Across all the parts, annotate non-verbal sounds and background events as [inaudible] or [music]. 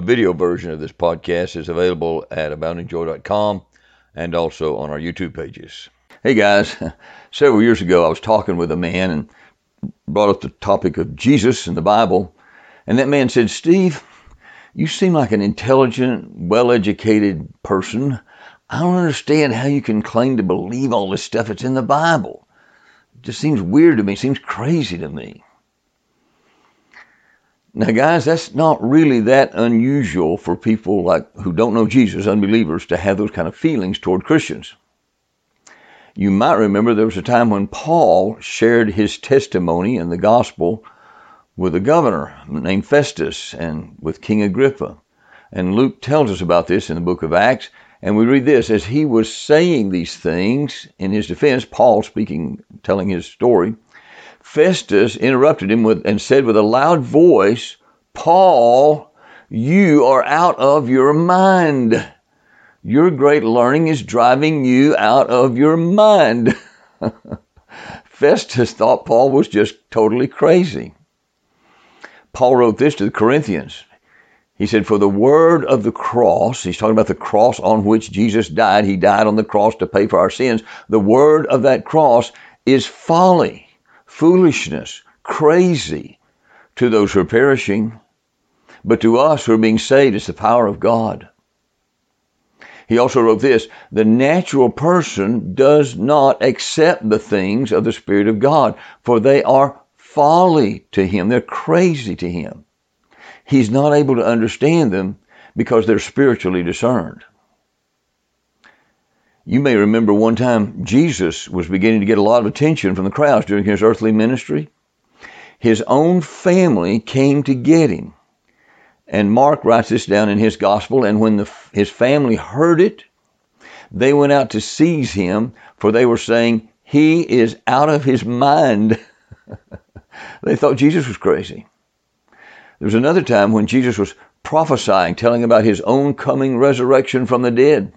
A video version of this podcast is available at aboundingjoy.com and also on our YouTube pages. Hey guys, [laughs] several years ago I was talking with a man and brought up the topic of Jesus and the Bible, and that man said, Steve, you seem like an intelligent, well educated person. I don't understand how you can claim to believe all this stuff that's in the Bible. It just seems weird to me, seems crazy to me. Now, guys, that's not really that unusual for people like who don't know Jesus, unbelievers, to have those kind of feelings toward Christians. You might remember there was a time when Paul shared his testimony in the gospel with a governor named Festus and with King Agrippa. And Luke tells us about this in the book of Acts. And we read this as he was saying these things in his defense, Paul speaking, telling his story, Festus interrupted him with, and said with a loud voice, Paul, you are out of your mind. Your great learning is driving you out of your mind. [laughs] Festus thought Paul was just totally crazy. Paul wrote this to the Corinthians. He said, For the word of the cross, he's talking about the cross on which Jesus died. He died on the cross to pay for our sins. The word of that cross is folly, foolishness, crazy to those who are perishing. But to us who are being saved, it's the power of God. He also wrote this The natural person does not accept the things of the Spirit of God, for they are folly to him. They're crazy to him. He's not able to understand them because they're spiritually discerned. You may remember one time Jesus was beginning to get a lot of attention from the crowds during his earthly ministry. His own family came to get him. And Mark writes this down in his gospel. And when the, his family heard it, they went out to seize him, for they were saying, He is out of his mind. [laughs] They thought Jesus was crazy. There was another time when Jesus was prophesying, telling about his own coming resurrection from the dead.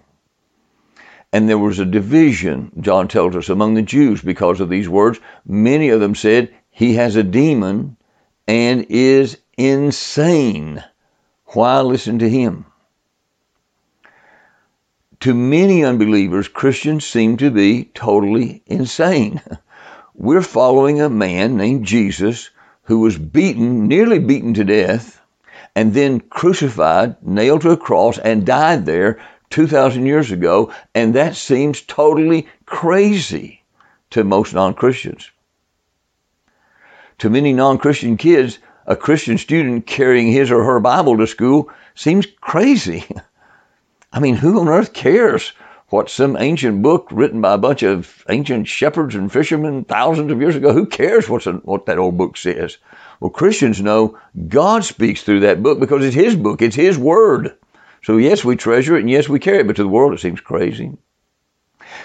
And there was a division, John tells us, among the Jews because of these words. Many of them said, He has a demon and is insane. Why listen to him? To many unbelievers, Christians seem to be totally insane. [laughs] We're following a man named Jesus who was beaten, nearly beaten to death, and then crucified, nailed to a cross, and died there 2,000 years ago. And that seems totally crazy to most non Christians. To many non Christian kids, a Christian student carrying his or her Bible to school seems crazy. [laughs] I mean, who on earth cares what some ancient book written by a bunch of ancient shepherds and fishermen thousands of years ago. Who cares what's a, what that old book says? Well, Christians know God speaks through that book because it's His book, it's His Word. So, yes, we treasure it and yes, we carry it, but to the world it seems crazy.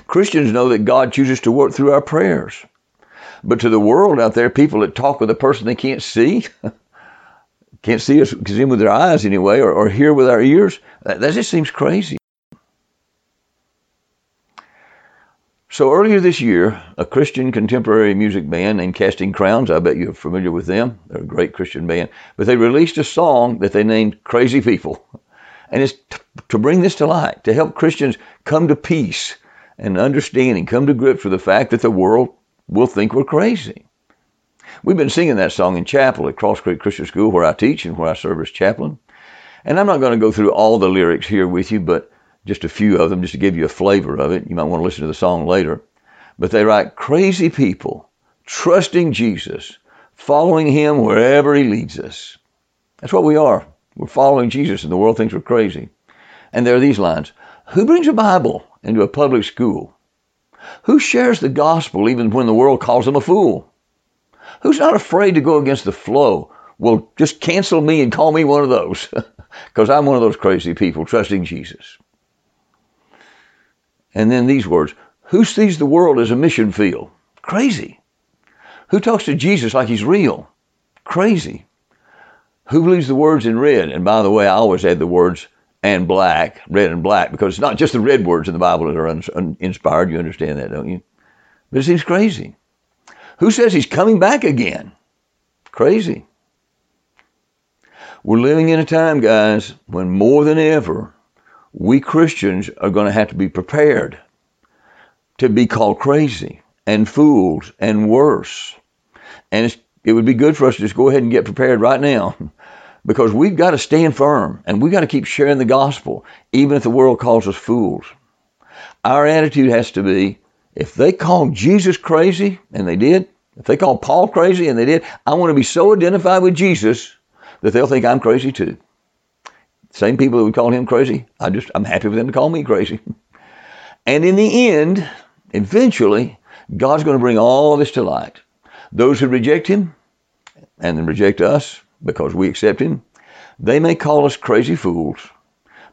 Christians know that God chooses to work through our prayers. But to the world out there, people that talk with a person they can't see, [laughs] can't see us, see him with their eyes anyway, or, or hear with our ears, that, that just seems crazy. So earlier this year, a Christian contemporary music band named Casting Crowns, I bet you're familiar with them. They're a great Christian band. But they released a song that they named Crazy People. [laughs] And it's t- to bring this to light, to help Christians come to peace and understanding, come to grips with the fact that the world will think we're crazy. We've been singing that song in chapel at Cross Creek Christian School where I teach and where I serve as chaplain. And I'm not going to go through all the lyrics here with you, but just a few of them just to give you a flavor of it. You might want to listen to the song later. But they write, crazy people trusting Jesus, following him wherever he leads us. That's what we are. We're following Jesus and the world thinks we're crazy. And there are these lines. Who brings a Bible into a public school? Who shares the gospel even when the world calls him a fool? Who's not afraid to go against the flow? Well, just cancel me and call me one of those [laughs] because I'm one of those crazy people trusting Jesus. And then these words Who sees the world as a mission field? Crazy. Who talks to Jesus like he's real? Crazy. Who believes the words in red? And by the way, I always add the words and black, red and black, because it's not just the red words in the Bible that are un- inspired. You understand that, don't you? But it seems crazy. Who says he's coming back again? Crazy. We're living in a time, guys, when more than ever, we Christians are going to have to be prepared to be called crazy and fools and worse. And it would be good for us to just go ahead and get prepared right now [laughs] because we've got to stand firm and we've got to keep sharing the gospel, even if the world calls us fools. Our attitude has to be if they call Jesus crazy, and they did, if they call Paul crazy, and they did, I want to be so identified with Jesus that they'll think I'm crazy too. Same people that would call him crazy, I just I'm happy for them to call me crazy. [laughs] And in the end, eventually, God's going to bring all of this to light. Those who reject him and then reject us because we accept him, they may call us crazy fools.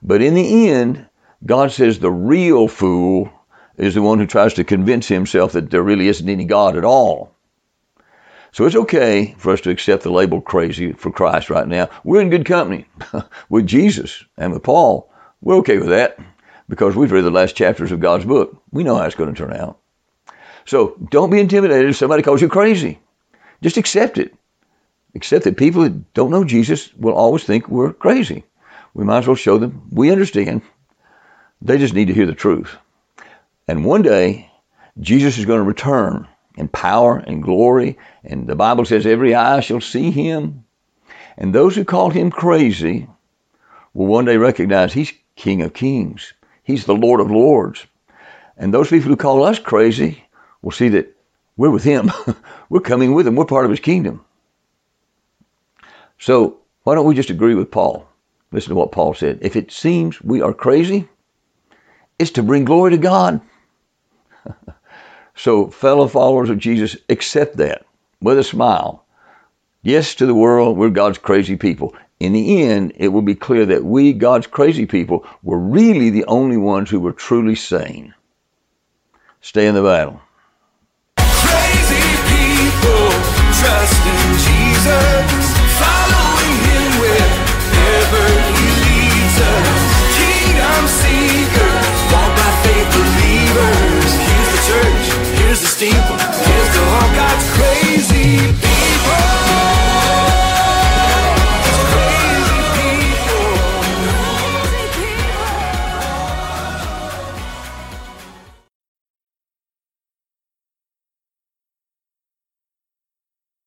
But in the end, God says the real fool is the one who tries to convince himself that there really isn't any God at all. So it's okay for us to accept the label crazy for Christ right now. We're in good company [laughs] with Jesus and with Paul. We're okay with that because we've read the last chapters of God's book. We know how it's going to turn out. So don't be intimidated if somebody calls you crazy. Just accept it. Accept that people that don't know Jesus will always think we're crazy. We might as well show them we understand. They just need to hear the truth. And one day, Jesus is going to return in power and glory. And the Bible says every eye shall see him. And those who call him crazy will one day recognize he's King of Kings. He's the Lord of Lords. And those people who call us crazy will see that we're with him. [laughs] we're coming with him. We're part of his kingdom. So why don't we just agree with Paul? Listen to what Paul said. If it seems we are crazy, it's to bring glory to God. [laughs] so, fellow followers of Jesus, accept that with a smile. Yes, to the world, we're God's crazy people. In the end, it will be clear that we, God's crazy people, were really the only ones who were truly sane. Stay in the battle.